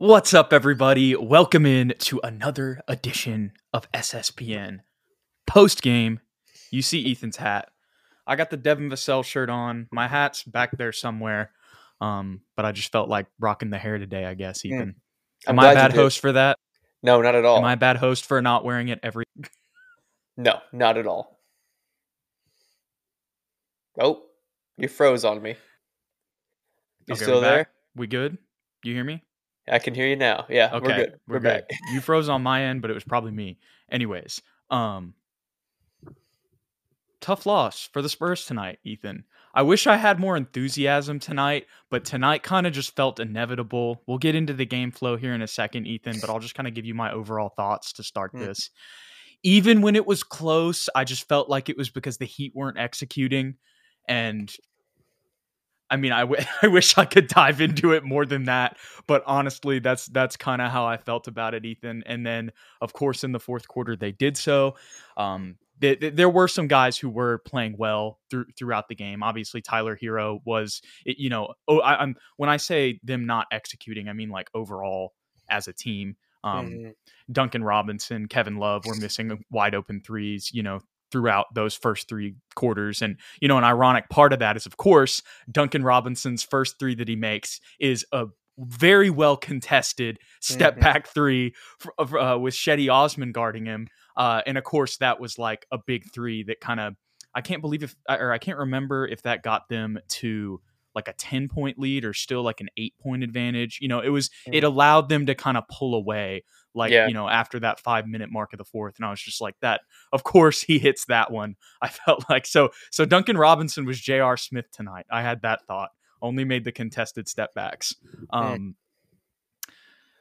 What's up, everybody? Welcome in to another edition of SSPN post game. You see Ethan's hat. I got the Devin Vassell shirt on. My hat's back there somewhere, um, but I just felt like rocking the hair today. I guess Hmm. Ethan. I'm I a bad host for that? No, not at all. Am I a bad host for not wearing it every? No, not at all. Oh, you froze on me. You Okay, still there? back? We good? You hear me? I can hear you now. Yeah, Okay, we're good. We're, back. you froze on my end, but it was probably me. Anyways, um, tough loss for the Spurs tonight, Ethan. I wish I had more enthusiasm tonight, but tonight kind of just felt inevitable. We'll get into the game flow here in a second, Ethan, but I'll just kind of give you my overall thoughts to start Mm. this. Even when it was close, I just felt like it was because the Heat weren't executing. And I mean, I, w- I wish I could dive into it more than that, but honestly, that's that's kind of how I felt about it, Ethan. And then, of course, in the fourth quarter, they did so. Um, th- th- there were some guys who were playing well through, throughout the game. Obviously, Tyler Herro was, it- you know, oh, I, I'm when I say them not executing, I mean like overall as a team. Um, Mhm. Duncan Robinson, Kevin Love were missing wide open threes, you know, throughout those first three quarters. And, you know, an ironic part of that is, of course, Duncan Robinson's first three that he makes is a very well contested step Mhm. back three uh, with Cedi Osman guarding him. Uh, and of course, that was like a big three that kind of, I can't believe if, or I can't remember if that got them to like a 10 point lead or still like an eight point advantage. You know, it was, it allowed them to kind of pull away like Yeah. you know after that five minute mark of the fourth and i was just like that of course he hits that one i felt like so so duncan robinson was J.R. smith tonight i had that thought only made the contested step backs um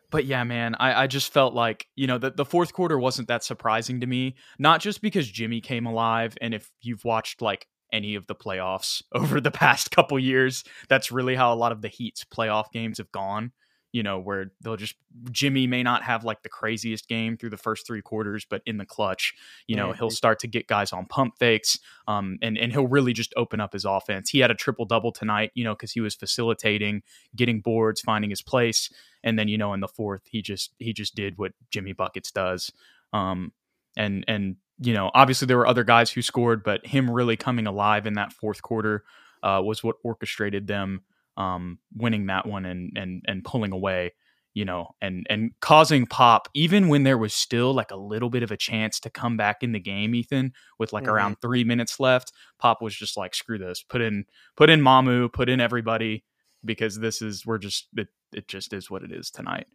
but yeah man i i just felt like you know the, the fourth quarter wasn't that surprising to me not just because jimmy came alive and if you've watched like any of the playoffs over the past couple years that's really how a lot of the heat's playoff games have gone you know, where they'll just Jimmy may not have like the craziest game through the first three quarters, but in the clutch, you know, he'll Mhm. start to get guys on pump fakes, um, and and he'll really just open up his offense. He had a triple double tonight, you know, because he was facilitating, getting boards, finding his place, and then you know in the fourth he just he just did what Jimmy buckets does, um, and and you know obviously there were other guys who scored, but him really coming alive in that fourth quarter uh, was what orchestrated them um, winning that one and and and pulling away, you know, and and causing pop even when there was still like a little bit of a chance to come back in the game. Ethan with like Mhm. around three minutes left, Pop was just like, "Screw this! Put in put in Mamu, put in everybody because this is we're just it it just is what it is tonight."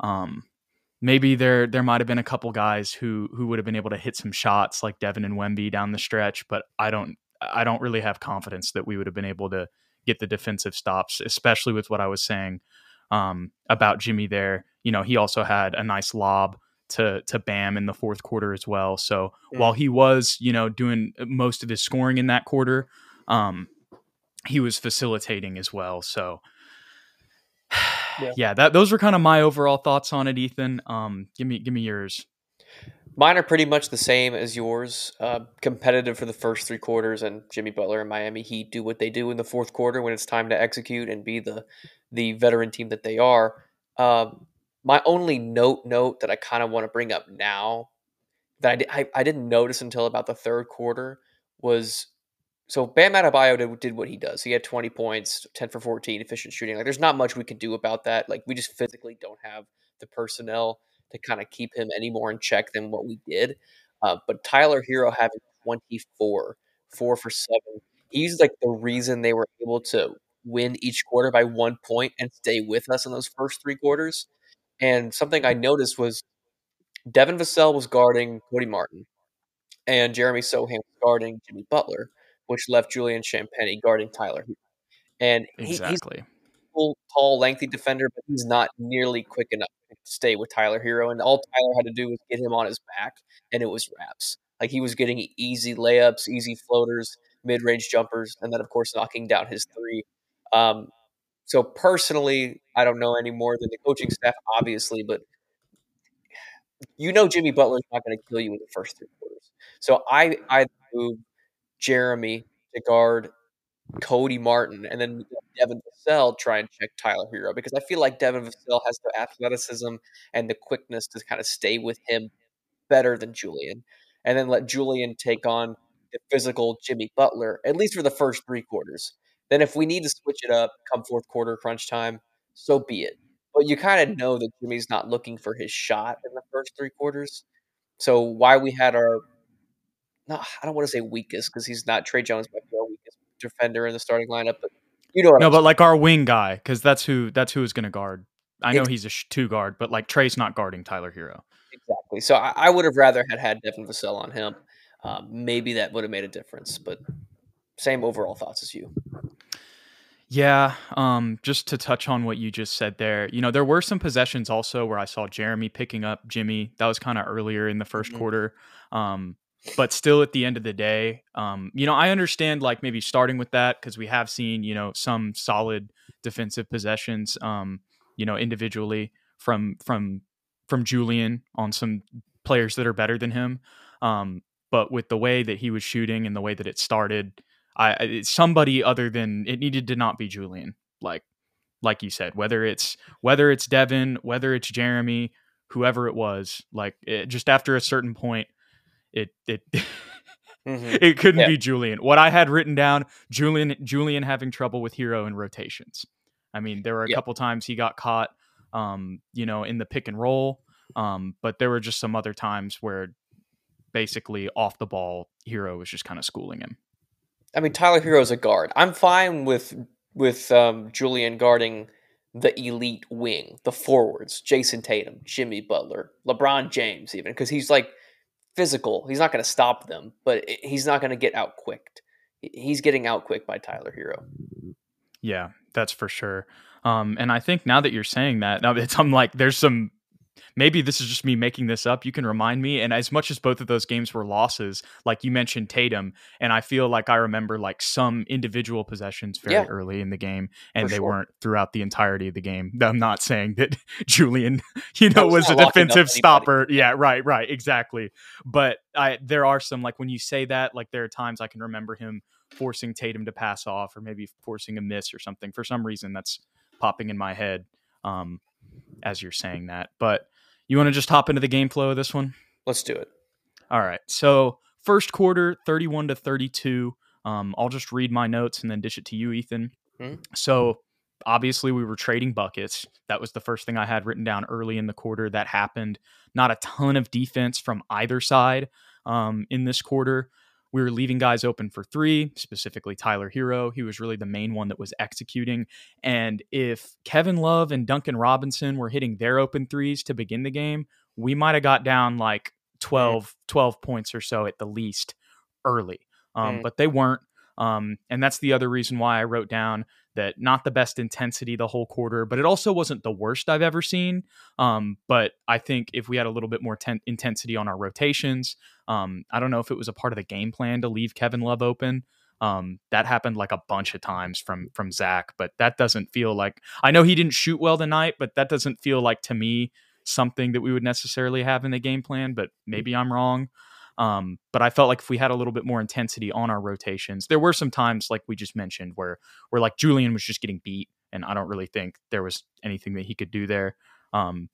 Um, maybe there there might have been a couple guys who who would have been able to hit some shots like Devin and Wemby down the stretch, but I don't I don't really have confidence that we would have been able to get the defensive stops, especially with what I was saying um, about Jimmy there. You know, he also had a nice lob to to Bam in the fourth quarter as well. So Mm. while he was, you know, doing most of his scoring in that quarter, um, he was facilitating as well. So Yeah. yeah, that those were kind of my overall thoughts on it, Ethan. Um, give me give me yours. Mine are pretty much the same as yours. Uh, competitive for the first three quarters, and Jimmy Butler and Miami Heat do what they do in the fourth quarter when it's time to execute and be the the veteran team that they are. Um, my only note note that I kind of want to bring up now that I, I I didn't notice until about the third quarter was so Bam Adebayo did, did what he does. He had 20 points, 10 for 14, efficient shooting. Like there's not much we can do about that. Like we just physically don't have the personnel to kind of keep him any more in check than what we did. Uh, but Tyler Herro having 24, four for seven, he's like the reason they were able to win each quarter by one point and stay with us in those first three quarters. And something I noticed was Devin Vassell was guarding Cody Martin, and Jeremy Sochan was guarding Jimmy Butler, which left Julian Champagnie guarding Tyler. And he, he's Exactly. full, tall, lengthy defender, but he's not nearly quick enough to stay with Tyler Herro. And all Tyler had to do was get him on his back, and it was wraps. Like he was getting easy layups, easy floaters, mid range jumpers, and then, of course, knocking down his three. Um, so, personally, I don't know any more than the coaching staff, obviously, but you know Jimmy Butler's not going to kill you in the first three quarters. So, I, I moved Jeremy to guard Cody Martin and then Devin Vassell try and check Tyler Herro because I feel like Devin Vassell has the athleticism and the quickness to kind of stay with him better than Julian, and then let Julian take on the physical Jimmy Butler at least for the first three quarters. Then if we need to switch it up come fourth quarter crunch time, so be it. But you kind of know that Jimmy's not looking for his shot in the first three quarters. So why we had our no, I don't want to say weakest because he's not Trey Jones might be our weakest defender in the starting lineup, but you know what no, I'm but saying. like our wing guy, because that's who that's who is going to guard. I know he's a sh- two guard, but like Trey's not guarding Tyler Herro. exactly. So I, I would have rather had had Devin Vassell on him. Um, maybe that would have made a difference, but same overall thoughts as you. Yeah, um, just to touch on what you just said there, you know, there were some possessions also where I saw Jeremy picking up Jimmy. That was kind of earlier in the 1st Mhm. quarter. Um, but still at the end of the day, um, you know, I understand like maybe starting with that because we have seen, you know, some solid defensive possessions, um, you know, individually from from from Julian on some players that are better than him. Um, but with the way that he was shooting and the way that it started, I somebody other than it needed to not be Julian. Like like you said, whether it's whether it's Devin, whether it's Jeremy, whoever it was, like it, just after a certain point, it it Mhm. it couldn't Yeah. be Julian. What I had written down, Julian Julian having trouble with Herro in rotations. I mean, there were a Yeah. couple times he got caught, um, you know, in the pick and roll, um, but there were just some other times where basically off the ball, Herro was just kind of schooling him. I mean, Tyler Herro's a guard. I'm fine with with um, Julian guarding the elite wing, the forwards, Jayson Tatum, Jimmy Butler, LeBron James, even because he's like physical. He's not going to stop them, but he's not going to get outquicked. He- He's getting out quick by Tyler Herro. Yeah, that's for sure. Um, and I think now that you're saying that, now it's I'm like, there's some. Maybe this is just me making this up. You can remind me. And as much as both of those games were losses, like you mentioned Tatum, and I feel like I remember like some individual possessions very Yeah. early in the game, and For they sure. weren't throughout the entirety of the game. I'm not saying that Julian, you know, No, was a not locking up defensive stopper. Yeah, right, right, exactly. But I there are some like when you say that, like there are times I can remember him forcing Tatum to pass off or maybe forcing a miss or something. For some reason, that's popping in my head um, as you're saying that. But you want to just hop into the game flow of this one? Let's do it. All right. So first quarter, 31 to 32. Um, I'll just read my notes and then dish it to you, Ethan. Mhm. So obviously we were trading buckets. That was the first thing I had written down early in the quarter. That happened. Not a ton of defense from either side um, in this quarter. We were leaving guys open for three, specifically Tyler Herro. He was really the main one that was executing. And if Kevin Love and Duncan Robinson were hitting their open threes to begin the game, we might have got down like 12, 12 points or so at the least early. Um, Mm. But they weren't. Um, and that's the other reason why I wrote down that not the best intensity the whole quarter, but it also wasn't the worst I've ever seen. Um, but I think if we had a little bit more ten- intensity on our rotations, um, I don't know if it was a part of the game plan to leave Kevin Love open. Um, that happened like a bunch of times from from Zach, but that doesn't feel like I know he didn't shoot well tonight, but that doesn't feel like to me something that we would necessarily have in the game plan. But maybe I'm wrong. Um, but I felt like if we had a little bit more intensity on our rotations, there were some times like we just mentioned where where like Julian was just getting beat, and I don't really think there was anything that he could do there. Um,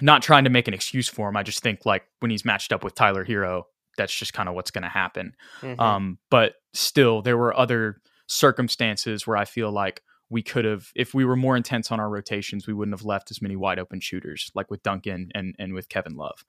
not trying to make an excuse for him. I just think like when he's matched up with Tyler Herro, that's just kind of what's going to happen. Mhm. Um, but still, there were other circumstances where I feel like we could have, if we were more intense on our rotations, we wouldn't have left as many wide open shooters, like with Duncan and and with Kevin Love.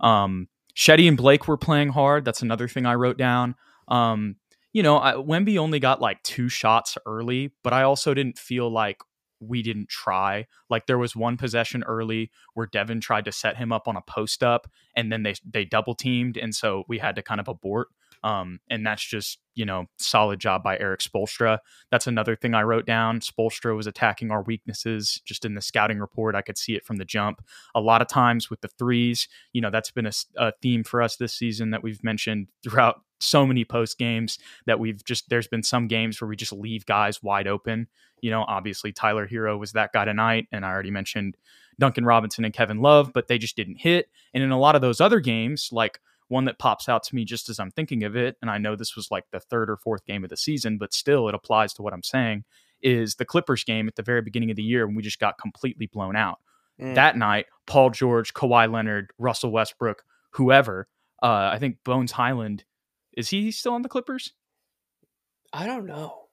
Um, Cedi and Blake were playing hard. That's another thing I wrote down. Um, you know, I, Wemby only got like two shots early, but I also didn't feel like we didn't try. Like there was one possession early where Devin tried to set him up on a post up, and then they they double teamed, and so we had to kind of abort. Um, and that's just you know solid job by Erik Spoelstra. That's another thing I wrote down. Spoelstra was attacking our weaknesses just in the scouting report. I could see it from the jump. A lot of times with the threes, you know that's been a theme for us this season that we've mentioned throughout so many post games that we've just there's been some games where we just leave guys wide open. You know, obviously Tyler Herro was that guy tonight, and I already mentioned Duncan Robinson and Kevin Love, but they just didn't hit. And in a lot of those other games, like one that pops out to me just as I'm thinking of it, and I know this was like the third or fourth game of the season, but still it applies to what I'm saying, is the Clippers game at the very beginning of the year when we just got completely blown out. Mm. That night, Paul George, Kawhi Leonard, Russell Westbrook, whoever, uh, I think Bones Hyland, is he still on the Clippers? I don't know.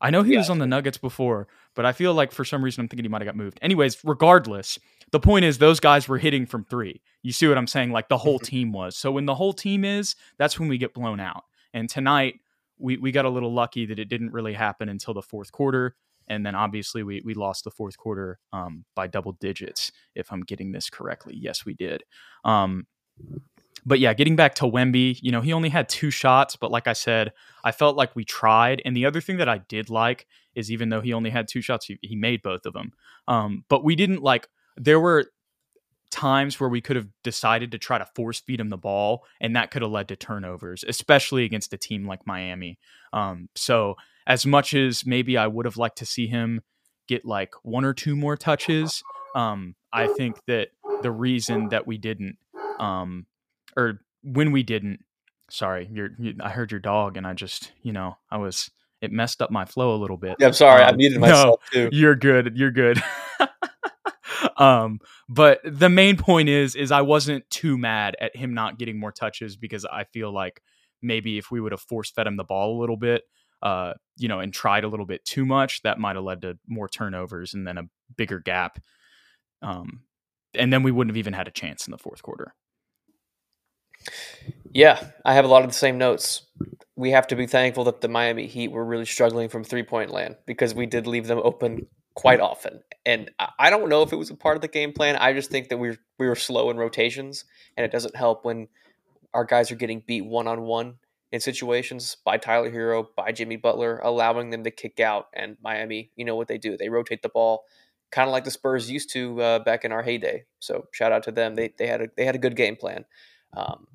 I know he yeah. was on the Nuggets before, but I feel like for some reason I'm thinking he might have got moved. Anyways, regardless, the point is those guys were hitting from three. You see what I'm saying? Like the whole mm-hmm. team was. So when the whole team is, that's when we get blown out. And tonight we we got a little lucky that it didn't really happen until the fourth quarter. And then obviously we we lost the fourth quarter um, by double digits, if I'm getting this correctly. Yes, we did. Um, but yeah, getting back to Wemby, you know, he only had two shots, but like I said, I felt like we tried. And the other thing that I did like is even though he only had two shots, he, he made both of them. Um, but we didn't like, there were times where we could have decided to try to force feed him the ball, and that could have led to turnovers, especially against a team like Miami. Um, so, as much as maybe I would have liked to see him get like one or two more touches, um, I think that the reason that we didn't um, or when we didn't. Sorry, you're, you, I heard your dog, and I just, you know, I was. It messed up my flow a little bit. Yeah, I'm sorry. Um, I muted myself no, too. You're good. You're good. um, but the main point is, is I wasn't too mad at him not getting more touches because I feel like maybe if we would have force fed him the ball a little bit, uh, you know, and tried a little bit too much, that might have led to more turnovers and then a bigger gap. Um, and then we wouldn't have even had a chance in the fourth quarter. Yeah, I have a lot of the same notes. We have to be thankful that the Miami Heat were really struggling from three point land because we did leave them open quite often. And I don't know if it was a part of the game plan. I just think that we were, we were slow in rotations, and it doesn't help when our guys are getting beat one on one in situations by Tyler Herro, by Jimmy Butler, allowing them to kick out. And Miami, you know what they do? They rotate the ball, kind of like the Spurs used to uh, back in our heyday. So shout out to them. They they had a they had a good game plan. Um,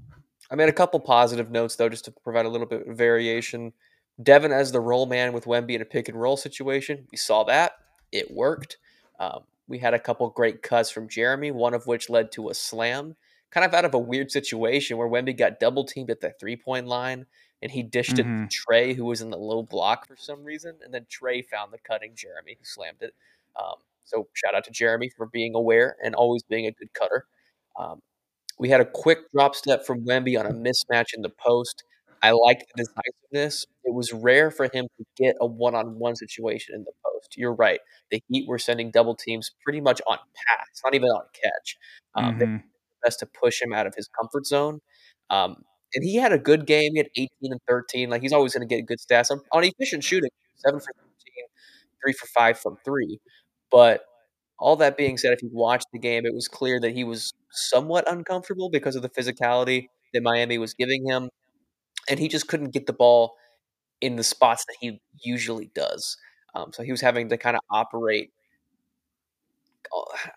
I made a couple positive notes though, just to provide a little bit of variation. Devin as the roll man with Wemby in a pick and roll situation, we saw that it worked. Um, we had a couple great cuts from Jeremy, one of which led to a slam, kind of out of a weird situation where Wemby got double teamed at the three point line and he dished mm-hmm. it to Trey, who was in the low block for some reason, and then Trey found the cutting Jeremy, who slammed it. Um, so shout out to Jeremy for being aware and always being a good cutter. Um, we had a quick drop step from Wemby on a mismatch in the post. I liked the decisiveness. It was rare for him to get a one on one situation in the post. You're right. The Heat were sending double teams pretty much on pass, not even on catch. Um, mm-hmm. Best to push him out of his comfort zone. Um, and he had a good game. He had 18 and 13. Like he's always going to get good stats on, on efficient shooting. Seven for 13, three for five from three. But all that being said, if you watched the game, it was clear that he was somewhat uncomfortable because of the physicality that Miami was giving him, and he just couldn't get the ball in the spots that he usually does. Um, so he was having to kind of operate.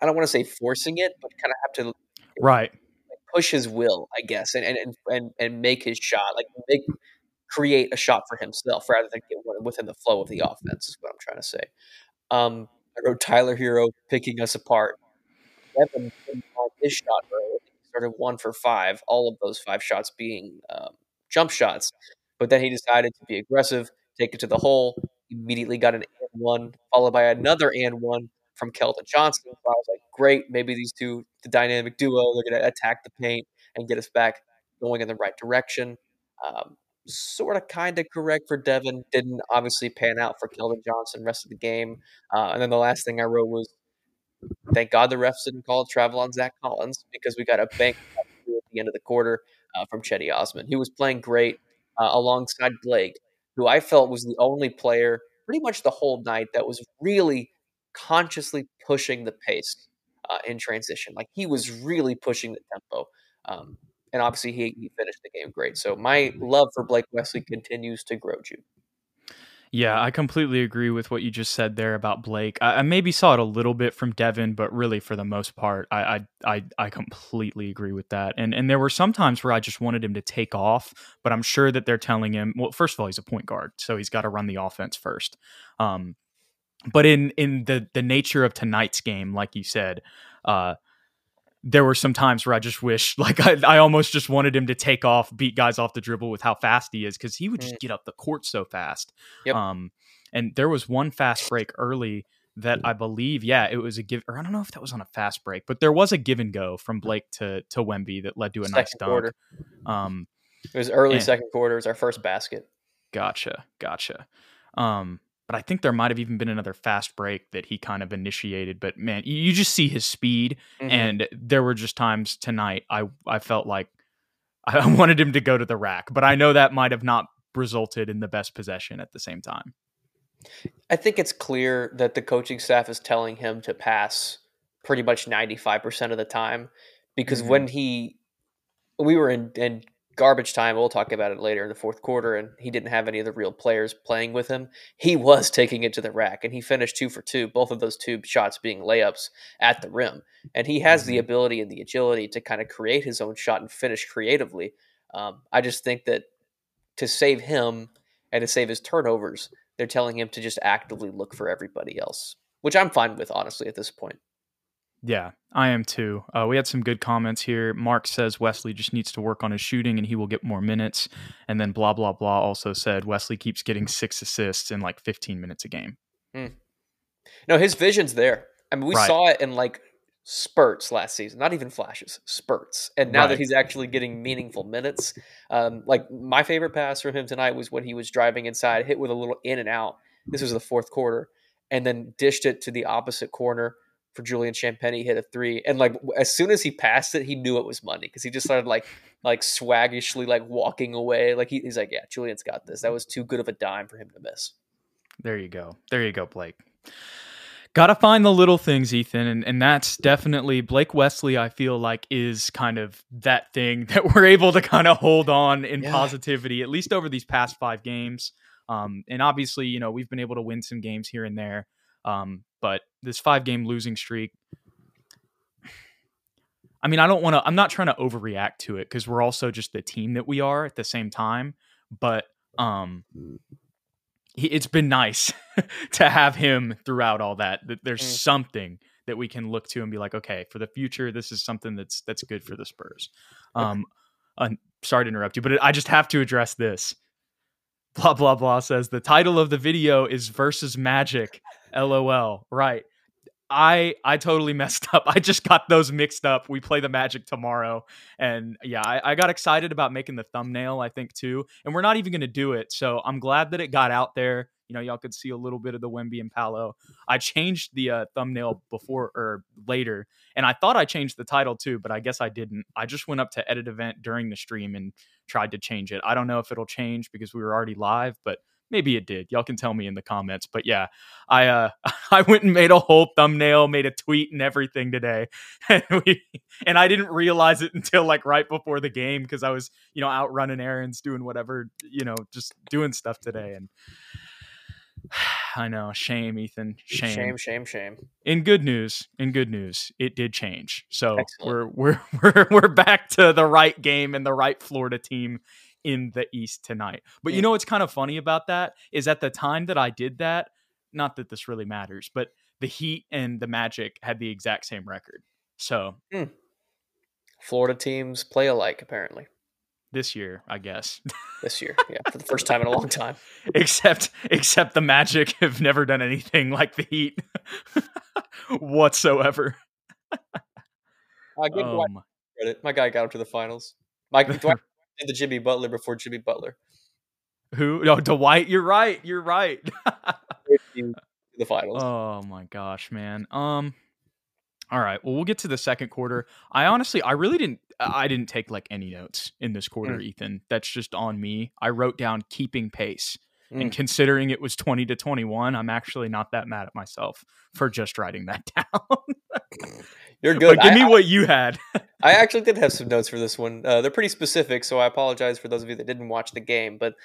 I don't want to say forcing it, but kind of have to right push his will, I guess, and and and and make his shot, like make create a shot for himself rather than get within the flow of the offense. Is what I'm trying to say. Um, I wrote Tyler Herro picking us apart. Evan his shot early. He started one for five, all of those five shots being um, jump shots. But then he decided to be aggressive, take it to the hole, immediately got an and one, followed by another and one from Keldon Johnson. So I was like, great, maybe these two, the dynamic duo, they're going to attack the paint and get us back going in the right direction. Um, sort of kind of correct for Devin. Didn't obviously pan out for Keldon Johnson rest of the game. Uh, and then the last thing I wrote was, thank God the refs didn't call travel on Zach Collins because we got a bank at the end of the quarter uh, from Cedi Osman. He was playing great uh, alongside Blake, who I felt was the only player pretty much the whole night that was really consciously pushing the pace uh, in transition. Like he was really pushing the tempo. Um, and obviously he, he finished the game great. So my love for Blake Wesley continues to grow, Jude. Yeah, I completely agree with what you just said there about Blake. I, I, maybe saw it a little bit from Devin, but really for the most part, I, I I I completely agree with that. And and there were some times where I just wanted him to take off, but I'm sure that they're telling him. Well, first of all, he's a point guard, so he's got to run the offense first. Um, but in in the the nature of tonight's game, like you said, uh, there were some times where I just wish, like, I, I almost just wanted him to take off, beat guys off the dribble with how fast he is, because he would just mm. get up the court so fast. Yep. Um, and there was one fast break early that I believe, yeah, it was a give, or I don't know if that was on a fast break, but there was a give and go from Blake to to Wemby that led to a second nice dunk. Quarter. Um, it was early and, second quarter. It was our first basket. Gotcha, gotcha. Um, but I think there might have even been another fast break that he kind of initiated. But man, you, just see his speed, mm-hmm. and there were just times tonight I I felt like I wanted him to go to the rack, but I know that might have not resulted in the best possession at the same time. I think it's clear that the coaching staff is telling him to pass pretty much 95% of the time because mm-hmm. when he we were in, in garbage time we'll talk about it later in the fourth quarter and he didn't have any of the real players playing with him he was taking it to the rack and he finished two for two both of those two shots being layups at the rim and he has mm-hmm. the ability and the agility to kind of create his own shot and finish creatively um, i just think that to save him and to save his turnovers they're telling him to just actively look for everybody else, which I'm fine with, honestly, at this point. Yeah, I am too. Uh, we had some good comments here. Mark says Wesley just needs to work on his shooting and he will get more minutes. And then blah, blah, blah also said Wesley keeps getting six assists in like 15 minutes a game. Mm. No, his vision's there. I mean, we right. saw it in like spurts last season, not even flashes, spurts. And now right. that he's actually getting meaningful minutes, um, like my favorite pass from him tonight was when he was driving inside, hit with a little in and out. This was the fourth quarter, and then dished it to the opposite corner for Julian Champagnie. Hit a three, and like as soon as he passed it, he knew it was money because he just started like like swaggishly like walking away. Like he, he's like, yeah, Julian's got this. That was too good of a dime for him to miss. There you go. There you go, Blake. Gotta find the little things, Ethan. And, and that's definitely Blake Wesley, I feel like, is kind of that thing that we're able to kind of hold on in yeah. positivity, at least over these past five games. Um, and obviously, you know, we've been able to win some games here and there. Um, but this five game losing streak, I mean, I don't want to, I'm not trying to overreact to it because we're also just the team that we are at the same time. But um, he, it's been nice to have him throughout all that. That there's mm. something that we can look to and be like, okay, for the future, this is something that's that's good for the Spurs. Um, uh, sorry to interrupt you, but I just have to address this. Blah blah blah says the title of the video is versus Magic. LOL. Right. I I totally messed up. I just got those mixed up. We play the Magic tomorrow, and yeah, I, I got excited about making the thumbnail. I think too, and we're not even to do it. So I'm glad that it got out there. You know, y'all could see a little bit of the Wemby and Paolo. I changed the uh, thumbnail before or later, and I thought I changed the title too, but I guess I didn't. I just went up to edit event during the stream and tried to change it. I don't know if it'll change because we were already live, but maybe it did. Y'all can tell me in the comments. But yeah, I uh I went and made a whole thumbnail, made a tweet and everything today. And we and I didn't realize it until like right before the game because I was, you know, out running errands, doing whatever, you know, just doing stuff today. And I know, shame, Ethan. Shame. Shame, shame, shame. In good news, in good news, it did change. So Excellent. we're we're we're we're back to the right game and the right Florida team in the East tonight. But you know what's kind of funny about that is at the time that I did that, not that this really matters, but the Heat and the Magic had the exact same record. So mm. Florida teams play alike apparently. This year, I guess. This year, yeah, for the first time in a long time. except except the Magic have never done anything like the Heat whatsoever. I give my. credit. My guy got him to the finals. Mike, Dwight the Jimmy Butler before Jimmy Butler. Who? Oh, Dwight. You're right. You're right. the finals. Oh my gosh, man. Um. All right. Well, we'll get to the second quarter. I honestly, I really didn't. I didn't take like any notes in this quarter, mm. Ethan. That's just on me. I wrote down keeping pace. Mm. And considering it was 20 to 21, I'm actually not that mad at myself for just writing that down. You're good. But give me I, what you had. I actually did have some notes for this one. Uh, they're pretty specific, so I apologize for those of you that didn't watch the game. But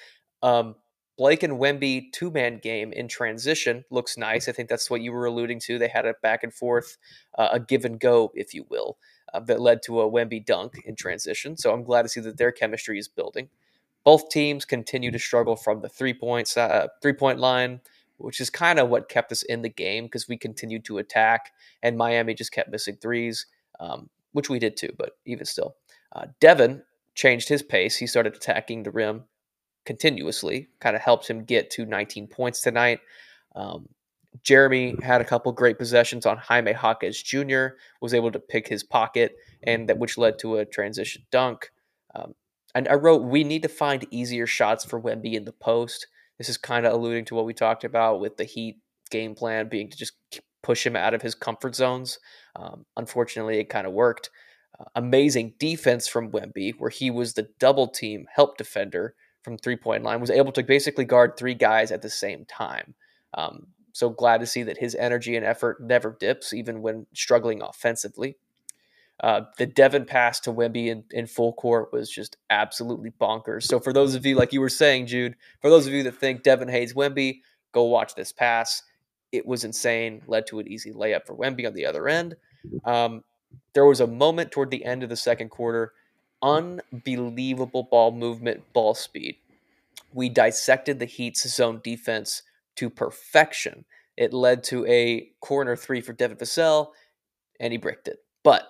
um, Blake and Wemby two man game in transition looks nice. I think that's what you were alluding to. They had a back and forth, uh, a give and go, if you will, uh, that led to a Wemby dunk in transition. So I'm glad to see that their chemistry is building. Both teams continue to struggle from the three points, uh, three point line which is kind of what kept us in the game because we continued to attack and Miami just kept missing threes. Um, which we did too, but even still. Uh, Devin changed his pace. He started attacking the rim continuously, kind of helped him get to 19 points tonight. Um, Jeremy had a couple great possessions on Jaime Jaquez Jr., was able to pick his pocket, and that which led to a transition dunk. Um, and I wrote, we need to find easier shots for Wemby in the post. This is kind of alluding to what we talked about with the Heat game plan being to just push him out of his comfort zones. Um, unfortunately, it kind of worked. Uh, amazing defense from Wemby, where he was the double team help defender from three point line, was able to basically guard three guys at the same time. Um, so glad to see that his energy and effort never dips, even when struggling offensively. Uh, the Devin pass to Wemby in, in full court was just absolutely bonkers. So for those of you, like you were saying, Jude, for those of you that think Devin Hayes Wemby, go watch this pass. It was insane, led to an easy layup for Wemby on the other end. Um, there was a moment toward the end of the second quarter, unbelievable ball movement, ball speed. We dissected the Heat's zone defense to perfection. It led to a corner three for Devin Vassell, and he bricked it. But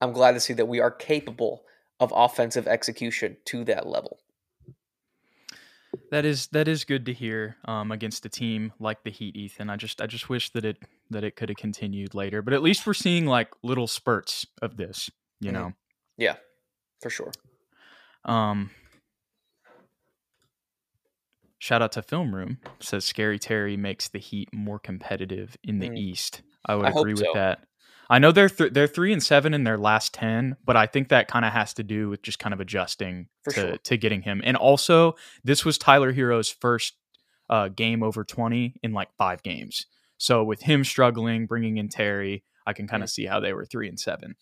I'm glad to see that we are capable of offensive execution to that level. That is that is good to hear um, against a team like the Heat, Ethan. I just I just wish that it that it could have continued later, but at least we're seeing like little spurts of this, you mm-hmm. know. Yeah, for sure. Um, shout out to Film Room says Scary Terry makes the Heat more competitive in the mm. East. I would I agree with so. that. I know they're th- they're three and seven in their last ten, but I think that kind of has to do with just kind of adjusting For to sure. to getting him. And also, this was Tyler Herro's first uh, game over twenty in like five games. So with him struggling, bringing in Terry, I can kind of see how they were three and seven.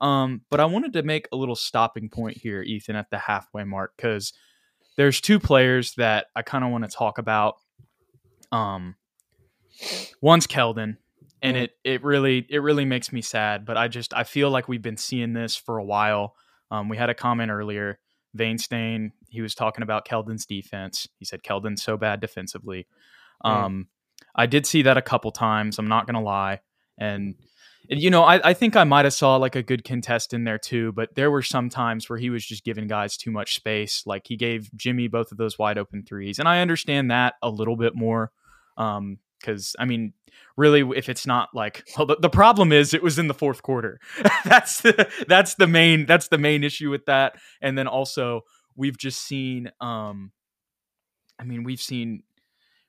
Um, but I wanted to make a little stopping point here, Ethan, at the halfway mark because there's two players that I kind of want to talk about. Um, one's Keldon, and it it really it really makes me sad. But I just I feel like we've been seeing this for a while. Um, we had a comment earlier. Vainstain, he was talking about Keldon's defense. He said Keldon's so bad defensively. Um, I did see that a couple times. I'm not gonna lie, and you know I, I think I might have saw like a good contest in there too. But there were some times where he was just giving guys too much space. Like he gave Jimmy both of those wide open threes, and I understand that a little bit more. Um, because I mean, really, if it's not like, well, the, the problem is it was in the fourth quarter. that's the that's the main that's the main issue with that. And then also we've just seen, um, I mean, we've seen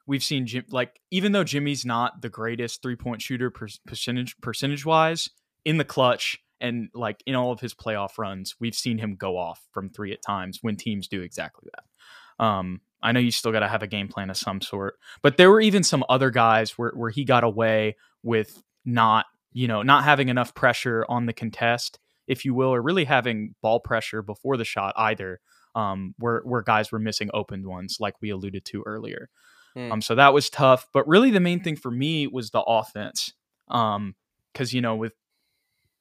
we've seen Jim like even though Jimmy's not the greatest three point shooter per, percentage percentage wise in the clutch and like in all of his playoff runs, we've seen him go off from three at times when teams do exactly that. Um, I know you still got to have a game plan of some sort, but there were even some other guys where, where he got away with not, you know, not having enough pressure on the contest, if you will, or really having ball pressure before the shot either, um, where, where guys were missing opened ones, like we alluded to earlier. Hmm. Um, so that was tough. But really, the main thing for me was the offense. Um, because you know, with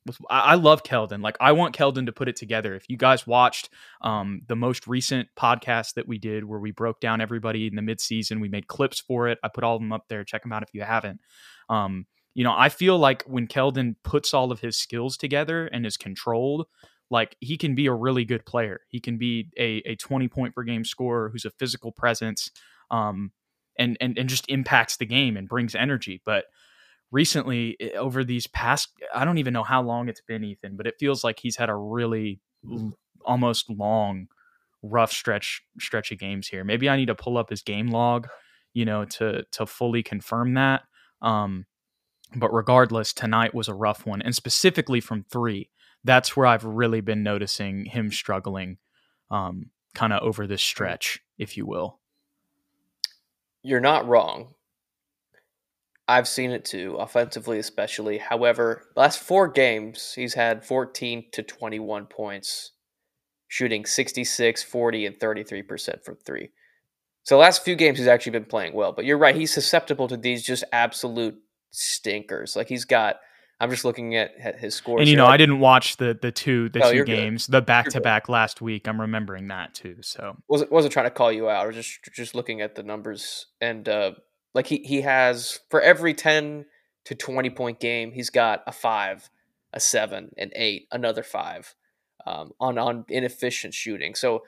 with, I love Keldon. Like I want Keldon to put it together. If you guys watched um, the most recent podcast that we did, where we broke down everybody in the midseason, we made clips for it. I put all of them up there. Check them out if you haven't. Um, you know, I feel like when Keldon puts all of his skills together and is controlled, like he can be a really good player. He can be a, a 20 point per game scorer who's a physical presence um, and, and, and just impacts the game and brings energy. But recently eh, over these past I don't even know how long it's been Ethan, but it feels like he's had a really almost long rough stretch stretch of games here. Maybe I need to pull up his game log, you know, to to fully confirm that. Um but regardless, tonight was a rough one and specifically from 3. That's where I've really been noticing him struggling um kind of over this stretch, if you will. You're not wrong. I've seen it too, offensively especially. However, last four games, he's had 14 to 21 points, shooting 66, 40, and 33% from three. So, last few games, he's actually been playing well. But you're right, he's susceptible to these just absolute stinkers. Like, he's got. I'm just looking at, his scores. And you know, I didn't watch the the two the no, two games, good. the back to back last week. I'm remembering that too. So wasn't wasn't trying to call you out. I was just just looking at the numbers and uh, like he he has for every 10 to 20 point game, he's got a 5, a seven, an eight, another five um, on on inefficient shooting. So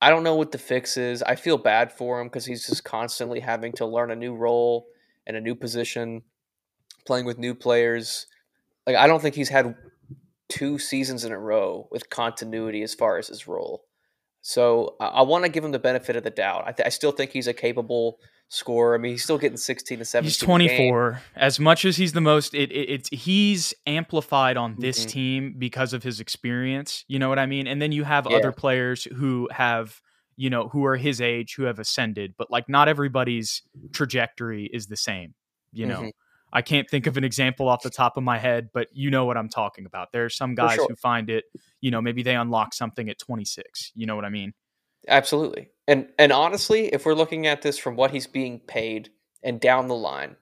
I don't know what the fix is. I feel bad for him because he's just constantly having to learn a new role and a new position, playing with new players. Like I don't think he's had two seasons in a row with continuity as far as his role. So I, I want to give him the benefit of the doubt. I, th- I, still think he's a capable scorer. I mean, he's still getting 16 to 17. He's 24. As much as he's the most, it, it, it's he's amplified on this mm-hmm. team because of his experience. You know what I mean? And then you have yeah. other players who have, you know, who are his age who have ascended, but like not everybody's trajectory is the same. You know. Mm-hmm. I can't think of an example off the top of my head, but you know what I'm talking about. There are some guys sure. who find it, you know, maybe they unlock something at 26. You know what I mean? Absolutely. And and honestly, if we're looking at this from what he's being paid and down the line,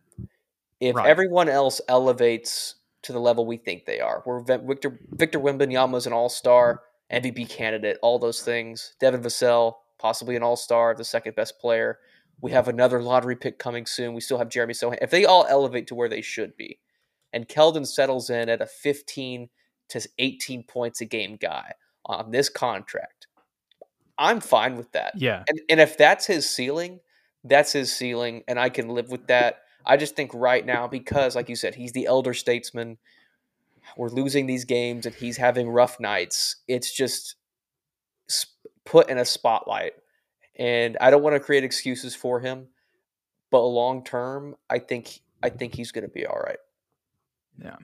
if right. everyone else elevates to the level we think they are, where Victor Victor Wembanyama is an all-star, MVP candidate, all those things, Devin Vassell possibly an all-star, the second best player we have another lottery pick coming soon. We still have Jeremy Sochan. If they all elevate to where they should be, and Keldon settles in at a 15 to 18 points a game guy on this contract, I'm fine with that. Yeah. And, and if that's his ceiling, that's his ceiling, and I can live with that. I just think right now, because, like you said, he's the elder statesman, we're losing these games and he's having rough nights. It's just put in a spotlight and I don't want to create excuses for him, but long term, I think I think he's going to be all right. Yeah.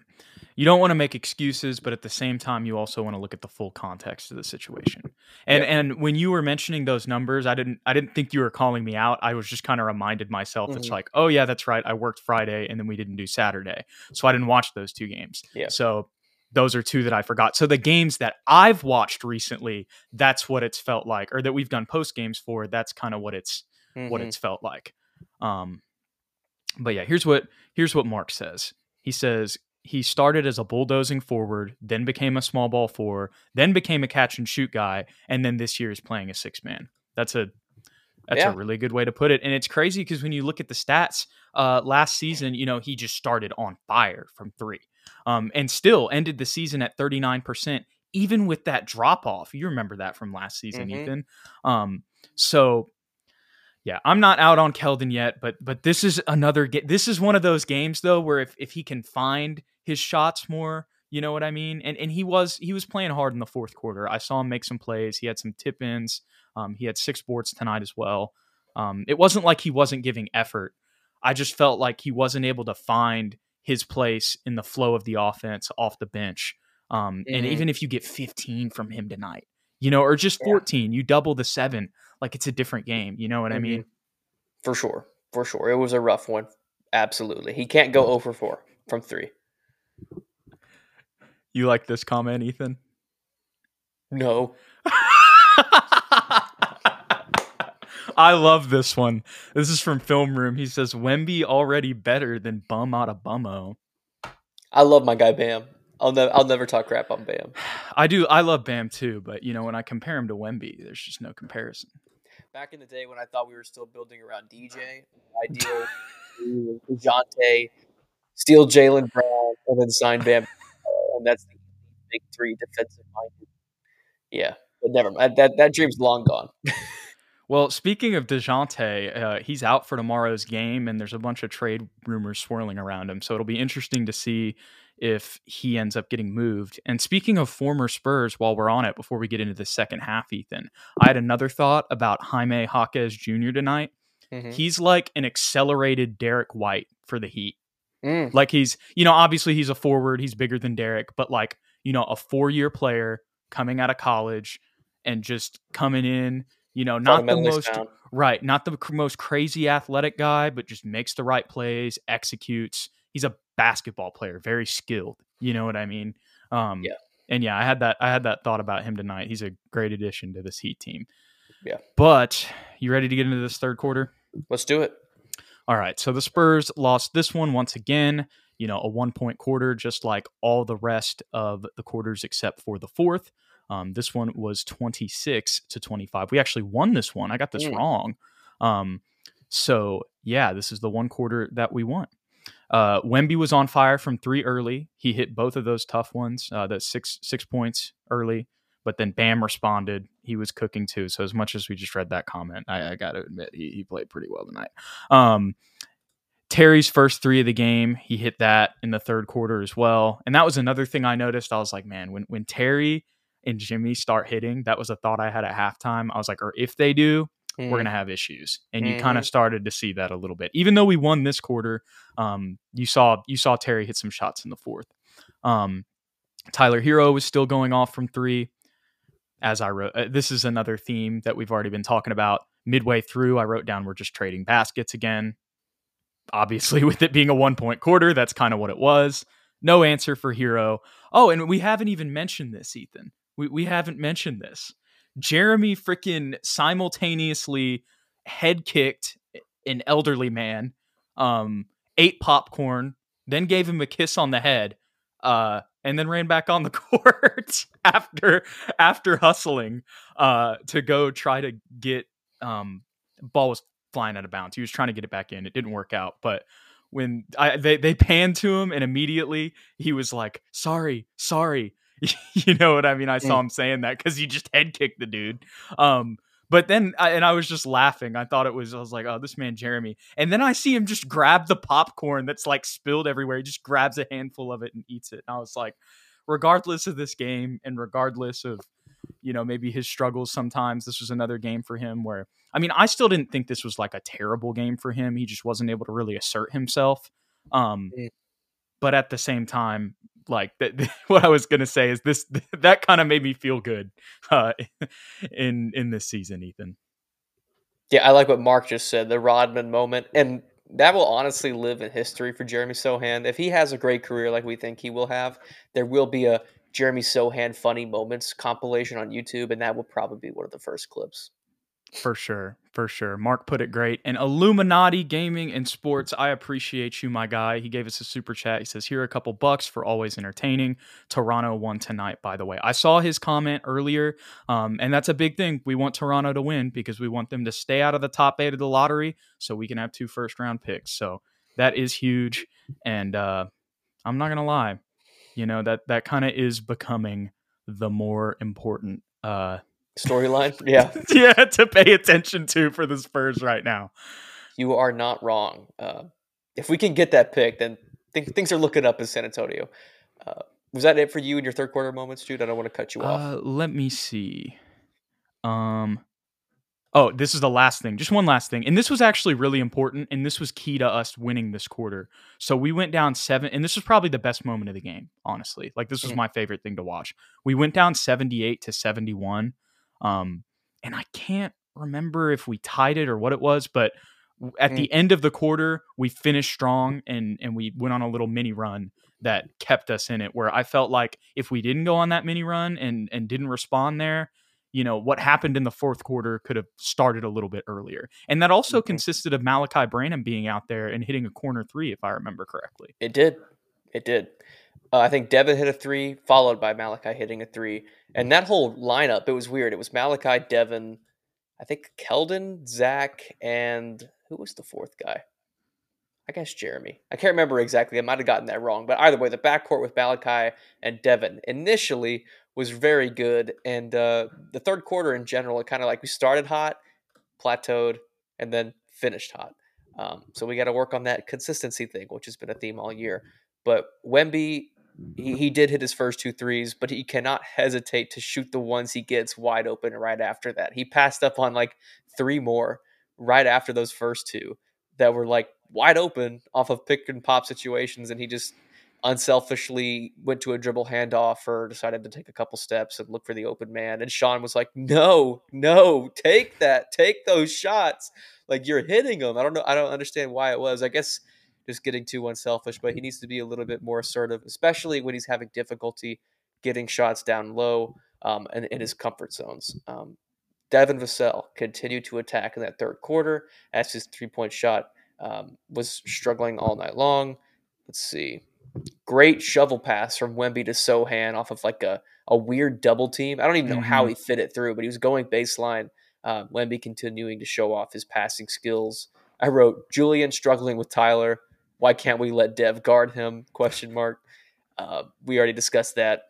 You don't want to make excuses, but at the same time, you also want to look at the full context of the situation. And yeah. and when you were mentioning those numbers, I didn't I didn't think you were calling me out. I was just kind of reminded myself. Mm-hmm. It's like, oh yeah, that's right. I worked Friday, and then we didn't do Saturday, so I didn't watch those two games. Yeah. So those are two that I forgot. So the games that I've watched recently, that's what it's felt like, or that we've done post games for. That's kind of what it's mm-hmm. what it's felt like. Um, but yeah, here's what here's what Mark says. He says he started as a bulldozing forward, then became a small ball four, then became a catch and shoot guy, and then this year is playing a six man. That's a that's yeah. a really good way to put it. And it's crazy because when you look at the stats, uh, last season, you know, he just started on fire from three um, and still ended the season at 39%, even with that drop off. You remember that from last season, mm-hmm. Ethan. Um, so yeah, I'm not out on Keldon yet, but but this is another this is one of those games though where if if he can find his shots more, you know what I mean? And and he was he was playing hard in the fourth quarter. I saw him make some plays. He had some tip ins. Um, he had six boards tonight as well. Um, it wasn't like he wasn't giving effort. I just felt like he wasn't able to find his place in the flow of the offense off the bench. Um, mm-hmm. And even if you get 15 from him tonight, you know, or just 14, yeah. you double the seven, like it's a different game. You know what mm-hmm. I mean? For sure. For sure. It was a rough one. Absolutely. He can't go over 4 from three. You like this comment, Ethan? No. I love this one. This is from Film Room. He says Wemby already better than Bum out of Bummo. I love my guy Bam. I'll never I'll never talk crap on Bam. I do. I love Bam too, but you know when I compare him to Wemby, there's just no comparison. Back in the day when I thought we were still building around DJ, ideal Jante, steal Jaylen Brown, and then sign Bam, and that's the big three defensive minded. Yeah, but never mind. That that dream's long gone. Well, speaking of Dejounte, uh, he's out for tomorrow's game, and there's a bunch of trade rumors swirling around him. So it'll be interesting to see if he ends up getting moved. And speaking of former Spurs, while we're on it, before we get into the second half, Ethan, I had another thought about Jaime Jaquez Jr. tonight. Mm-hmm. He's like an accelerated Derrick White for the Heat. Mm. Like he's, you know, obviously he's a forward, he's bigger than Derrick, but like, you know, a four year player coming out of college and just coming in you know, not the most sound. right, not the most crazy athletic guy, but just makes the right plays, executes. He's a basketball player, very skilled. You know what I mean? Um, yeah. And yeah, I had that. I had that thought about him tonight. He's a great addition to this Heat team. Yeah. But you ready to get into this third quarter? Let's do it. All right. So the Spurs lost this one once again. You know, a one point quarter, just like all the rest of the quarters except for the fourth. Um, this one was 26 to 25. We actually won this one. I got this mm. wrong. Um, so, yeah, this is the one quarter that we won. Uh, Wemby was on fire from three early. He hit both of those tough ones, uh, the six six points early. But then Bam responded. He was cooking too. So as much as we just read that comment, I, I got to admit he, he, played pretty well tonight. Um, Terry's first three of the game, he hit that in the third quarter as well. And that was another thing I noticed. I was like, man, when when Terry and Jimmy start hitting, that was a thought I had at halftime. I was like, or if they do, mm. we're gonna have issues. And you mm. kind of started to see that a little bit. Even though we won this quarter, um, you saw you saw Terry hit some shots in the fourth. Um, Tyler Herro was still going off from three as I wrote. Uh, this is another theme that we've already been talking about. Midway through, I wrote down we're just trading baskets again. Obviously, with it being a one point quarter, that's kind of what it was. No answer for Herro. Oh, and we haven't even mentioned this, Ethan. We, we haven't mentioned this. Jeremy freaking simultaneously head kicked an elderly man, um, ate popcorn, then gave him a kiss on the head, uh, and then ran back on the court after after hustling uh, to go try to get um, ball was flying out of bounds. He was trying to get it back in. It didn't work out, but when I, they they panned to him and immediately he was like, "Sorry, sorry." you know what I mean? I saw him saying that because he just head kicked the dude. Um, but then, I, and I was just laughing. I thought it was, I was like, oh, this man, Jeremy. And then I see him just grab the popcorn that's like spilled everywhere. He just grabs a handful of it and eats it. And I was like, regardless of this game and regardless of, you know, maybe his struggles sometimes, this was another game for him where, I mean, I still didn't think this was like a terrible game for him. He just wasn't able to really assert himself. Um. But at the same time, like that, what I was gonna say is this that kind of made me feel good uh, in in this season, Ethan. Yeah, I like what Mark just said, the Rodman moment, and that will honestly live in history for Jeremy Sochan. If he has a great career like we think he will have, there will be a Jeremy Sochan funny moments compilation on YouTube, and that will probably be one of the first clips. For sure. For sure. Mark put it great. And Illuminati Gaming and Sports, I appreciate you, my guy. He gave us a super chat. He says, Here are a couple bucks for always entertaining. Toronto won tonight, by the way. I saw his comment earlier, um, and that's a big thing. We want Toronto to win because we want them to stay out of the top eight of the lottery so we can have two first round picks. So that is huge. And uh, I'm not going to lie, you know, that, that kind of is becoming the more important uh, storyline. Yeah, yeah, to pay attention to for the Spurs right now. You are not wrong. Uh, if we can get that pick, then th- things are looking up in San Antonio. Uh, was that it for you in your third quarter moments, dude? I don't want to cut you off. Uh, let me see. Um. Oh, this is the last thing. Just one last thing. And this was actually really important. And this was key to us winning this quarter. So we went down seven. And this was probably the best moment of the game, honestly. Like, this was mm-hmm. my favorite thing to watch. We went down 78 to 71. Um, and I can't remember if we tied it or what it was, but at mm. the end of the quarter, we finished strong and and we went on a little mini run that kept us in it. Where I felt like if we didn't go on that mini run and and didn't respond there, you know what happened in the fourth quarter could have started a little bit earlier. And that also mm-hmm. consisted of Malaki Branham being out there and hitting a corner three, if I remember correctly. It did. It did. Uh, I think Devin hit a three, followed by Malaki hitting a three. And that whole lineup, it was weird. It was Malaki, Devin, I think Keldon, Zach, and who was the fourth guy? I guess Jeremy. I can't remember exactly. I might have gotten that wrong. But either way, the backcourt with Malaki and Devin initially was very good. And uh, the third quarter in general, it kind of like we started hot, plateaued, and then finished hot. Um, so we got to work on that consistency thing, which has been a theme all year. But Wemby he, mm-hmm. he did hit his first two threes, but he cannot hesitate to shoot the ones he gets wide open right after that. He passed up on like three more right after those first two that were like wide open off of pick and pop situations, and he just unselfishly went to a dribble handoff or decided to take a couple steps and look for the open man. And Sean was like, "No, no, take that, take those shots. Like you're hitting them." I don't know. I don't understand why it was. I guess just getting too unselfish, but he needs to be a little bit more assertive, especially when he's having difficulty getting shots down low um, and in his comfort zones. Um, Devin Vassell continued to attack in that third quarter as his three point shot um, was struggling all night long. Let's see. Great shovel pass from Wemby to Sochan off of like a, a weird double team. I don't even know mm-hmm. how he fit it through, but he was going baseline. Uh, Wemby continuing to show off his passing skills. I wrote Julian struggling with Tyler Why can't we let Dev guard him? Question mark. Uh, we already discussed that.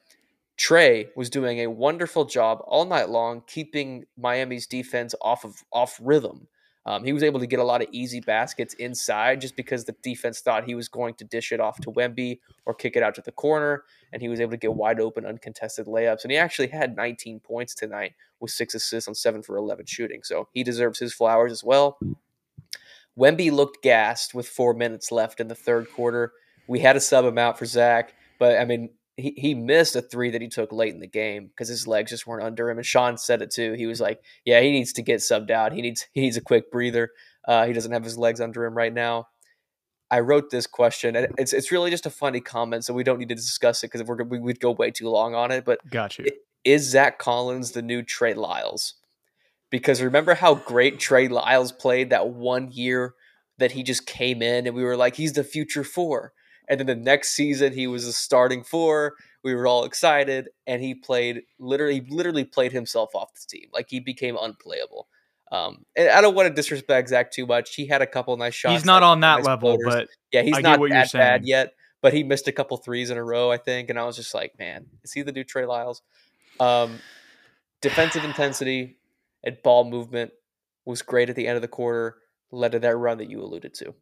Trey was doing a wonderful job all night long, keeping Miami's defense off of off rhythm. Um, he was able to get a lot of easy baskets inside just because the defense thought he was going to dish it off to Wemby or kick it out to the corner, and he was able to get wide open, uncontested layups. And he actually had 19 points tonight with six assists on seven for 11 shooting, so he deserves his flowers as well. Wemby looked gassed with four minutes left in the third quarter. We had to sub him out for Zach, but I mean, he, he missed a three that he took late in the game because his legs just weren't under him. And Sean said it too. He was like, "Yeah, he needs to get subbed out. He needs he needs a quick breather. Uh, he doesn't have his legs under him right now." I wrote this question, and it's it's really just a funny comment, so we don't need to discuss it because we're we would go way too long on it. But got you. Is Zach Collins the new Trey Lyles? Because remember how great Trey Lyles played that one year that he just came in, and we were like, he's the future four. And then the next season, he was a starting four. We were all excited, and he played literally, literally played himself off the team. Like he became unplayable. Um, and I don't want to disrespect Zach too much. He had a couple nice shots. He's not like on that nice level, floaters. but yeah, he's I not what that bad yet. But he missed a couple threes in a row, I think, and I was just like, man, is he the new Trey Lyles? Um, defensive intensity and ball movement was great at the end of the quarter. Led to that run that you alluded to.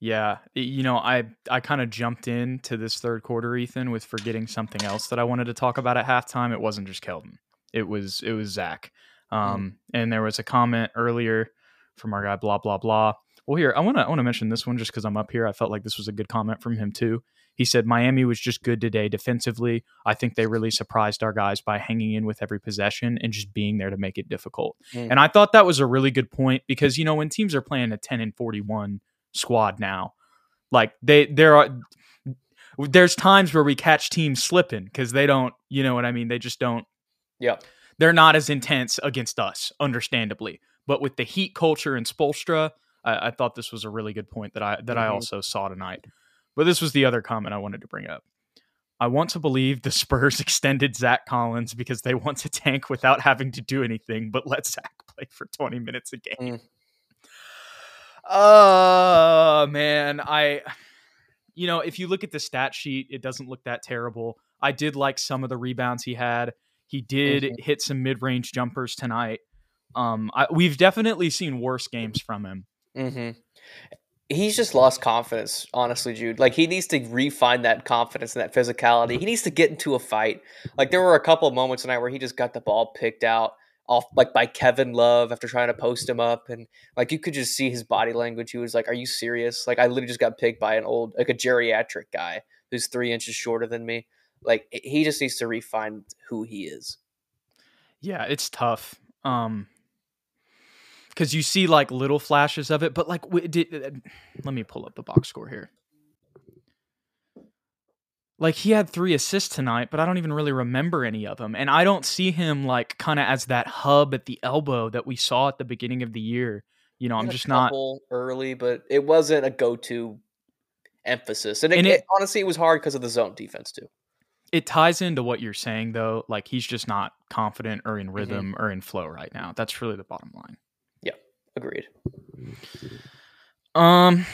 Yeah, you know, I I kind of jumped into this third quarter, Ethan, with forgetting something else that I wanted to talk about at halftime. It wasn't just Keldon; it was it was Zach. Um, and there was a comment earlier from our guy, blah blah blah. Well, here I want to I want to mention this one just because I'm up here. I felt like this was a good comment from him too. He said Miami was just good today defensively. I think they really surprised our guys by hanging in with every possession and just being there to make it difficult. Mm. And I thought that was a really good point because you know when teams are playing a 10 and 41 squad now, like they there are there's times where we catch teams slipping because they don't, you know what I mean? They just don't Yeah. they're not as intense against us, understandably. But with the heat culture and Spoelstra, I, I thought this was a really good point that I that I Mhm. also saw tonight. But this was the other comment I wanted to bring up. I want to believe the Spurs extended Zach Collins because they want to tank without having to do anything, but let Zach play for 20 minutes a game. Mm. Oh man, I you know, if you look at the stat sheet, it doesn't look that terrible. I did like some of the rebounds he had. He did Mhm. hit some mid-range jumpers tonight. Um, I, we've definitely seen worse games from him. hmm He's just lost confidence, honestly, Jude. Like he needs to refine that confidence and that physicality. He needs to get into a fight. Like there were a couple of moments tonight where he just got the ball picked out off like by Kevin Love after trying to post him up, and like you could just see his body language. He was like, "Are you serious?" Like I literally just got picked by an old, like a geriatric guy who's three inches shorter than me. Like he just needs to refine who he is. Yeah, it's tough. Um, because you see like little flashes of it, but like, w- did, uh, let me pull up the box score here. Like he had three assists tonight, but I don't even really remember any of them, and I don't see him like kind of as that hub at the elbow that we saw at the beginning of the year. You know, I'm just not. early, but it wasn't a go-to emphasis. And, it, And it- it- honestly, it was hard because of the zone defense too. It ties into what you're saying though. Like he's just not confident or Mm-hmm. in rhythm or in flow right now. That's really the bottom line. Agreed. Um,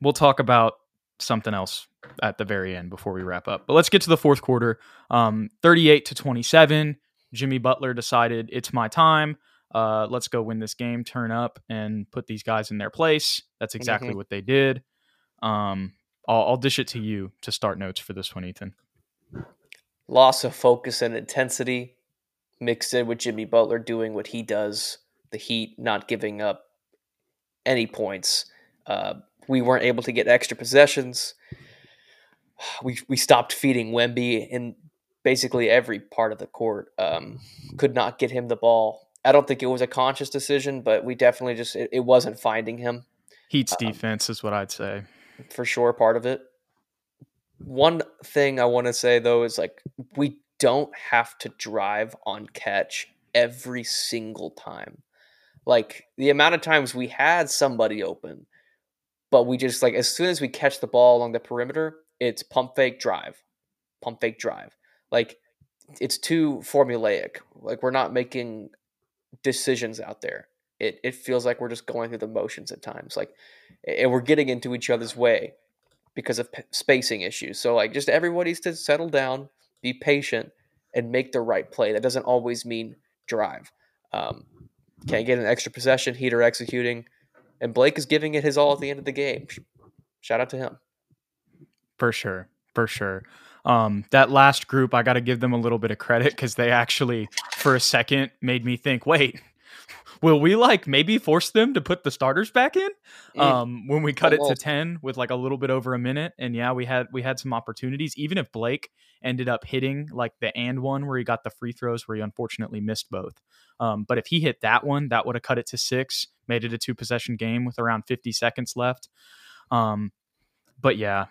we'll talk about something else at the very end before we wrap up. But let's get to the fourth quarter. Um, 38 to 27. Jimmy Butler decided it's my time. Uh, let's go win this game, turn up, and put these guys in their place. That's exactly Mhm. what they did. Um, I'll, I'll dish it to you to start notes for this one, Ethan. Loss of focus and intensity mixed in with Jimmy Butler doing what he does. The Heat not giving up any points. Uh, we weren't able to get extra possessions. We we stopped feeding Wemby in basically every part of the court. Um, could not get him the ball. I don't think it was a conscious decision, but we definitely just it, it wasn't finding him. Heat's Um, defense is what I'd say. for sure part of it. One thing I want to say though is like we don't have to drive on catch every single time. Like the amount of times we had somebody open, but we just like as soon as we catch the ball along the perimeter, it's pump fake drive, pump fake drive. Like it's too formulaic. Like we're not making decisions out there. it it feels like we're just going through the motions at times. Like, and we're getting into each other's way because of p- spacing issues. So like, just everybody's to settle down, be patient, and make the right play. That doesn't always mean drive. Um, can't get an extra possession. Heater executing, and Blake is giving it his all at the end of the game. Shout out to him. For sure, for sure. Um, that last group, I got to give them a little bit of credit because they actually, for a second, made me think, wait, will we like maybe force them to put the starters back in? Mm. Um, when we cut it to ten with like a little bit over a minute, and yeah, we had we had some opportunities. Even if Blake ended up hitting like the and one where he got the free throws, where he unfortunately missed both. Um, but if he hit that one, that would have cut it to six, made it a two possession game with around fifty seconds left. Um, but yeah,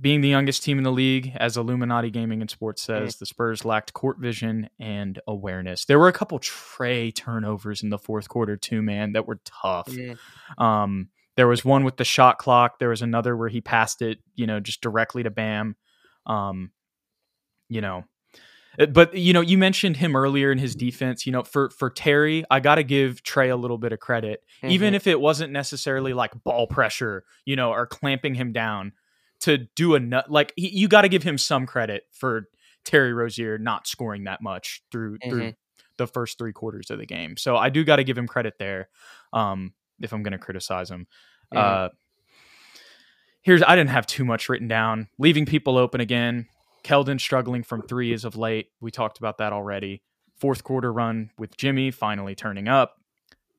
being the youngest team in the league, as Illuminati Gaming and Sports says, the Spurs lacked court vision and awareness. There were a couple Trey turnovers in the fourth quarter too, man, that were tough. Mm. Um, there was one with the shot clock. There was another where he passed it, you know, just directly to Bam. Um, you know, Uh, but you know, you mentioned him earlier in his defense. You know, for for Terry, I got to give Trey a little bit of credit, even Mhm. if it wasn't necessarily like ball pressure, you know, or clamping him down to do a nut. Like he, you got to give him some credit for Terry Rozier not scoring that much through through the first three quarters of the game. So I do got to give him credit there. Um, if I'm going to criticize him, Mhm. uh, here's I didn't have too much written down. Leaving people open again. Keldon struggling from three as of late. We talked about that already. Fourth quarter run with Jimmy finally turning up.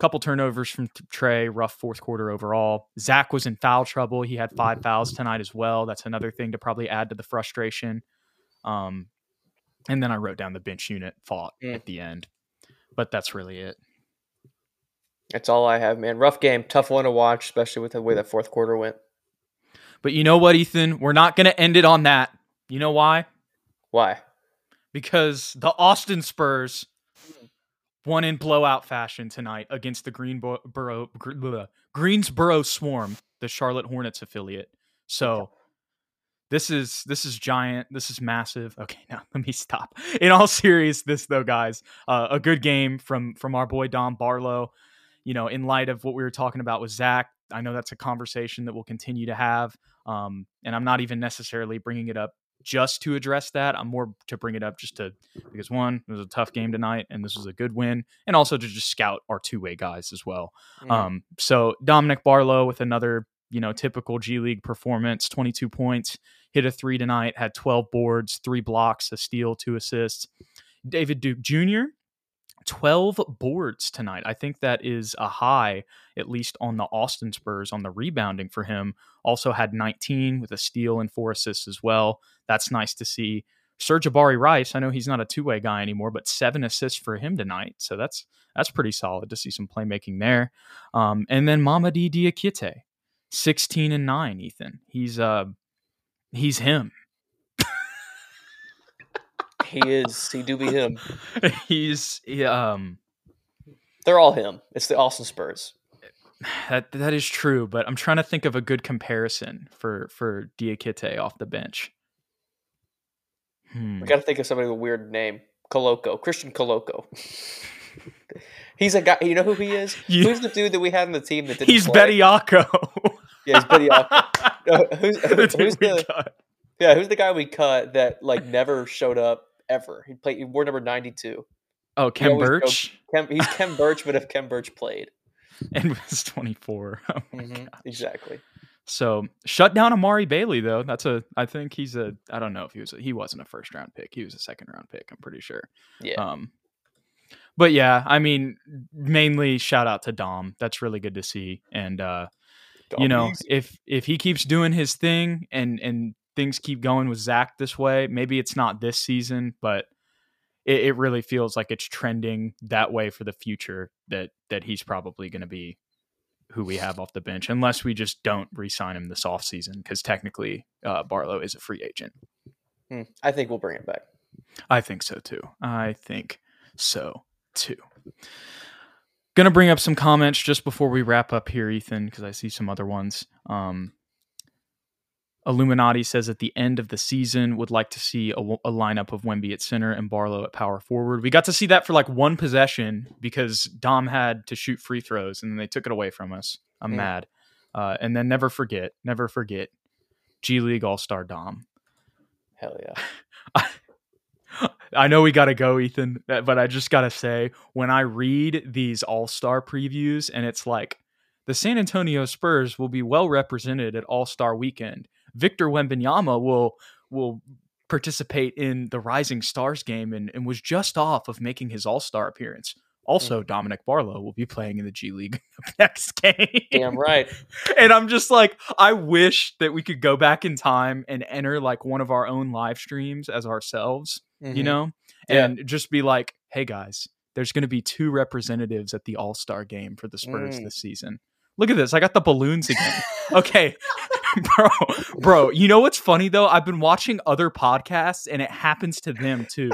Couple turnovers from Trey. Rough fourth quarter overall. Zach was in foul trouble. He had five fouls tonight as well. That's another thing to probably add to the frustration. Um, and then I wrote down the bench unit fought Mm. at the end, but that's really it. That's all I have, man. Rough game, tough one to watch, especially with the way that fourth quarter went. But you know what, Ethan? We're not going to end it on that. You know why? Why? because the Austin Spurs won in blowout fashion tonight against the Greenboro, Gr- Greensboro Swarm, the Charlotte Hornets affiliate. So this is this is giant. This is massive. Okay, now let me stop. In all seriousness, though, guys, uh, a good game from from our boy Dom Barlow. You know, in light of what we were talking about with Zach, I know that's a conversation that we'll continue to have. Um, and I'm not even necessarily bringing it up just to address that. I'm more to bring it up just to because one, it was a tough game tonight, and this was a good win, and also to just scout our two way guys as well. Mm. Um, so Dominic Barlow with another, you know, typical G League performance, 22 points, hit a three tonight, had 12 boards, three blocks, a steal, two assists. David Duke Jr. 12 boards tonight. I think that is a high, at least on the Austin Spurs on the rebounding for him. Also had 19 with a steal and four assists as well. That's nice to see. Sir'Jabari Rice, I know he's not a two way guy anymore, but seven assists for him tonight. So that's that's pretty solid to see some playmaking there. Um, and then Mamadi Diakite, 16 and 9, Ethan. He's uh he's him. He is. He do be him. he's he, um They're all him. It's the Austin Spurs. that that is true, but I'm trying to think of a good comparison for for Diakite off the bench. Hmm. We got to think of somebody with a weird name. Koloko. Christian Koloko. He's a guy. You know who he is? You- Who's the dude that we had on the team that didn't He's play? Bediako. Yeah, he's Bediako. No, who's, The who's the yeah? Who's the guy we cut that like never showed up ever? He played. He wore number ninety two. Oh, joke- Birch Kem, he's Kem Birch, but if Kem Birch played, and was 24. Oh my Mhm, God. exactly. So shut down Amari Bailey though. That's a. I think he's a. I don't know if he was. A, he wasn't a first round pick. He was a second round pick. I'm pretty sure. Yeah. Um, but yeah, I mean, mainly shout out to Dom. That's really good to see. And uh, you know, Doggies. if if he keeps doing his thing and and things keep going with Zach this way, maybe it's not this season, but it, it really feels like it's trending that way for the future. That that he's probably going to be who we have off the bench, unless we just don't re-sign him this offseason, because technically uh, Barlow is a free agent. Hmm, I think we'll bring him back. I think so too. I think so too. Gonna bring up some comments just before we wrap up here, Ethan, because I see some other ones. Um, Illuminati says at the end of the season would like to see a, a, lineup of Wemby at center and Barlow at power forward. We got to see that for like one possession because Dom had to shoot free throws and then they took it away from us. I'm mm. mad. Uh, and then never forget, never forget, G League All Star Dom. Hell yeah. I, I know we got to go, Ethan, but I just got to say, when I read these All Star previews and it's like, the San Antonio Spurs will be well represented at All Star Weekend. Victor Wembanyama will will participate in the Rising Stars game and, and was just off of making his All Star appearance. Also, mm. Dominic Barlow will be playing in the G League next game. Damn right. and I'm just like, I wish that we could go back in time and enter like one of our own live streams as ourselves, mm-hmm. you know, and yeah. just be like, hey guys, there's going to be two representatives at the All Star game for the Spurs mm. this season. Look at this. I got the balloons again. okay. bro, bro, you know what's funny though? I've been watching other podcasts and it happens to them too.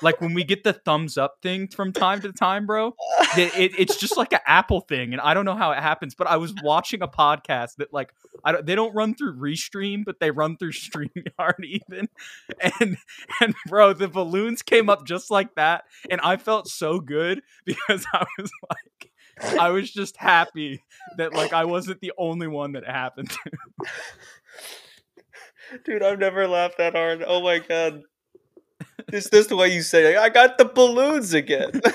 Like when we get the thumbs up thing from time to time, bro, it, it, it's just like an Apple thing, and I don't know how it happens. But I was watching a podcast that like I don't, they don't run through Restream, but they run through Streamyard even, and and bro, the balloons came up just like that, and I felt so good because I was like I was just happy that like I wasn't the only one that happened. Dude, I've never laughed that hard. Oh my god. Is this the way you say it? I got the balloons again.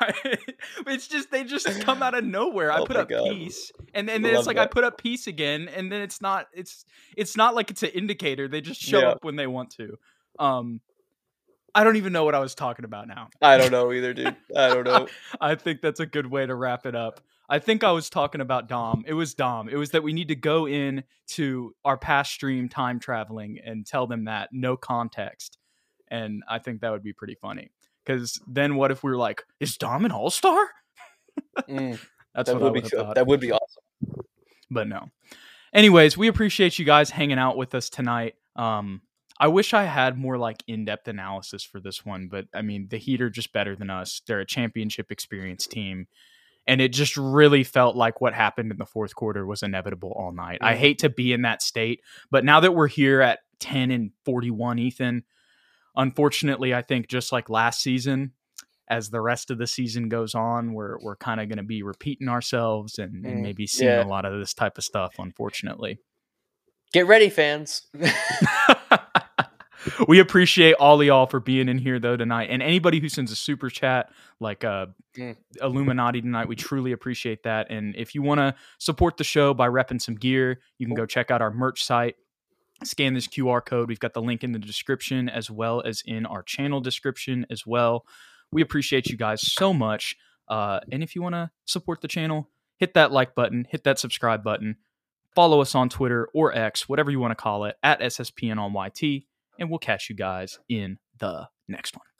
it's just they just come out of nowhere. I oh put up God. peace, and and then it's like that. I put up peace again, and then it's not it's it's not like it's an indicator. They just show yeah. up when they want to. Um, I don't even know what I was talking about now. I don't know either, dude. I don't know. I think that's a good way to wrap it up. I think I was talking about Dom. It was Dom. It was that we need to go in to our past stream time traveling and tell them that no context. And I think that would be pretty funny. Because then what if we were like, is Dom an all star? mm, that's that what would be thought. That would be awesome. But no. Anyways, we appreciate you guys hanging out with us tonight. Um, I wish I had more like in-depth analysis for this one, but I mean, the Heat are just better than us. They're a championship experience team. And it just really felt like what happened in the fourth quarter was inevitable all night. Mm-hmm. I hate to be in that state, but now that we're here at 10 and 41, Ethan, unfortunately, I think just like last season, as the rest of the season goes on, we're we're kind of going to be repeating ourselves and, mm, and maybe seeing yeah. a lot of this type of stuff. Unfortunately, get ready, fans. we appreciate all y'all for being in here though tonight, and anybody who sends a super chat like uh, mm. Illuminati tonight, we truly appreciate that. And if you want to support the show by repping some gear, you can go check out our merch site. Scan this QR code. We've got the link in the description as well as in our channel description as well. We appreciate you guys so much. Uh, and if you want to support the channel, hit that like button, hit that subscribe button, follow us on Twitter or X, whatever you want to call it, at SSPN on YT and we'll catch you guys in the next one.